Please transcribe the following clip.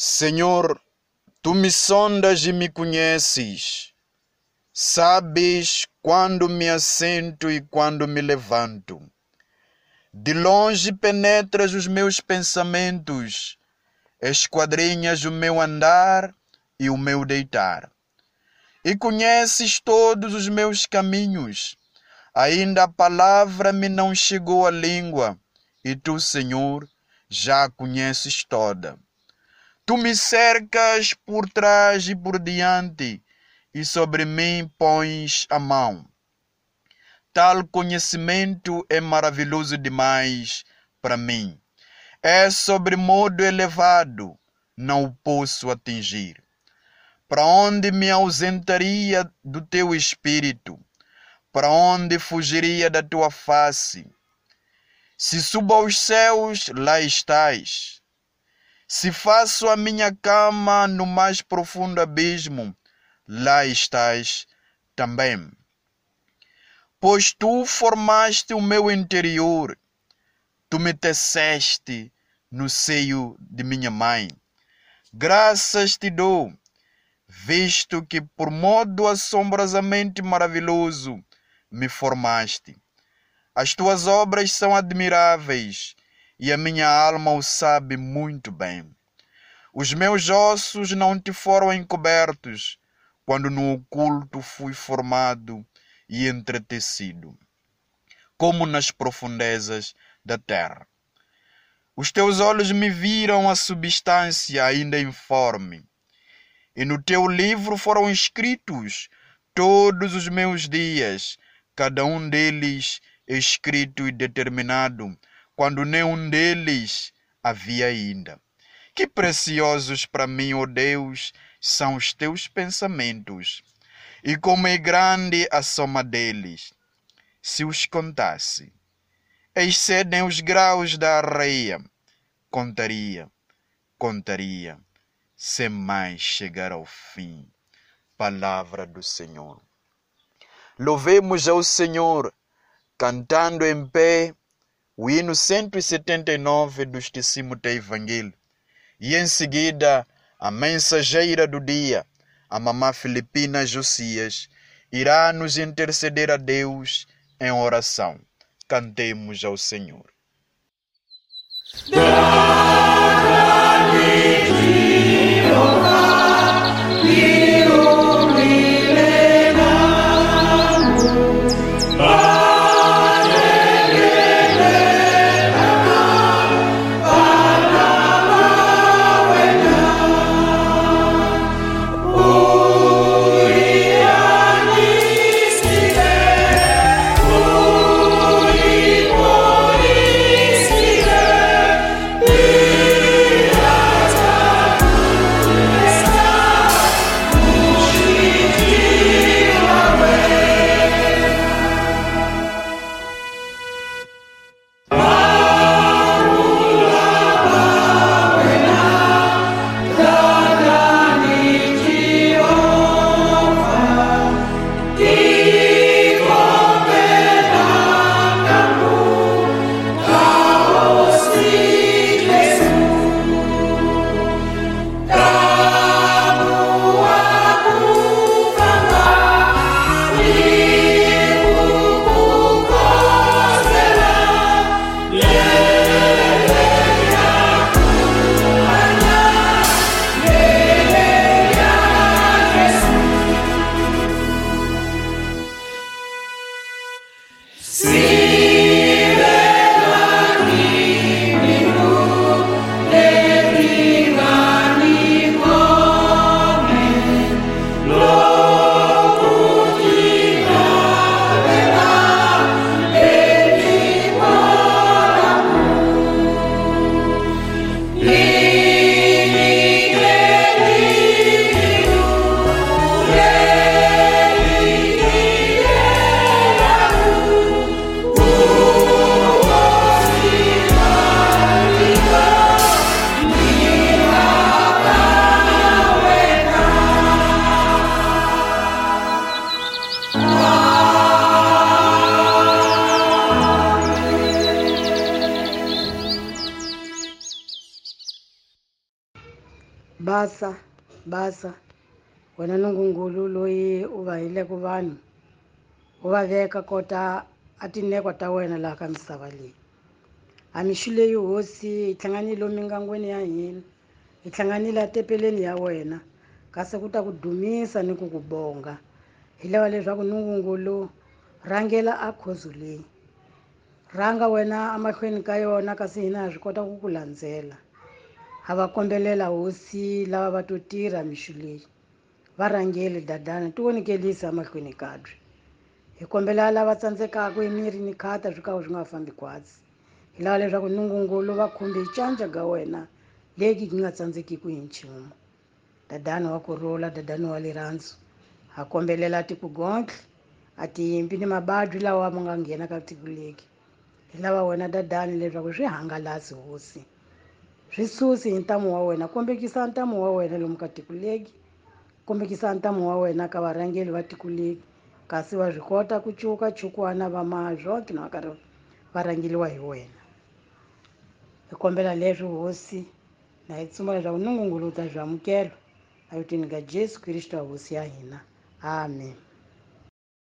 Senhor, tu me sondas e me conheces. Sabes quando me assento e quando me levanto. De longe penetras os meus pensamentos, esquadrinhas o meu andar e o meu deitar. E conheces todos os meus caminhos. Ainda a palavra me não chegou à língua, e tu, Senhor, já a conheces toda. Tu me cercas por trás e por diante, e sobre mim pões a mão. Tal conhecimento é maravilhoso demais para mim. É sobre modo elevado, não o posso atingir. Para onde me ausentaria do teu espírito? Para onde fugiria da tua face? Se subo aos céus, lá estás se faço a minha cama no mais profundo abismo, lá estás também. Pois tu formaste o meu interior, tu me teceste no seio de minha mãe. Graças te dou, visto que por modo assombrosamente maravilhoso me formaste. As tuas obras são admiráveis e a minha alma o sabe muito bem. Os meus ossos não te foram encobertos quando no oculto fui formado e entretecido, como nas profundezas da terra. Os teus olhos me viram a substância ainda informe, e no teu livro foram escritos todos os meus dias, cada um deles escrito e determinado quando nenhum deles havia ainda. Que preciosos para mim, ó oh Deus, são os teus pensamentos, e como é grande a soma deles. Se os contasse, excedem os graus da areia, contaria, contaria, sem mais chegar ao fim. Palavra do Senhor. Louvemos ao Senhor, cantando em pé o hino 179 do Testímone Evangelho. E em seguida, a mensageira do dia, a mamã Filipina Josias, irá nos interceder a Deus em oração. Cantemos ao Senhor. Yeah. Basa basa. Wena nungungulu loyi u va hileke vanhu u va veka kota a tinekwa ta wena laha ka misava leyi. A mixu leyi hosi hi hlanganile mingangweni ya hina hi hlanganile atepeleni ya wena. Kasi ku ta ku dumisa ni ku ku bonga hi lava leswaku nungungulu rhangela a khozo leyi. Rhanga wena emahlweni ka yona kasi hina ha swi kota ku ku landzela. Ha va kombelela hosi lava va to tirha mixu leyi. Va rhangeli dadana ti vonekelisa emahlweni kabye hi kombela lava tsandzekaka emirini khata swi ka swi nga fambi kwatsi hi lava leswaku nungungulu va khumbe canja ka wena leki ki nga tsandzekiki hi nchumu. Dadani wa kurhula dadani wa lirhandzu ha kombelela tikugontle a tiyimpi ni mabadwi lawa ma nga nghena ka tiko leki. Hi lava wena dadani leswaku swi hangalasi hosi swi susi hi ntamu wa wena. Kombekisa ntamu wa wena lomu ka tiko leki kombekisa ntamu wa wena ka varhangeli va tiko leki kasi va swi kota ku cuka chukwana va maha zonke na va karhi va rhangeliwa hi wena. Hi kombela leswi hosi. Na hi tsuma leswaku nungungulu u ta byi amukela a vitini ka jesu kristu a hosi ya hina. Amen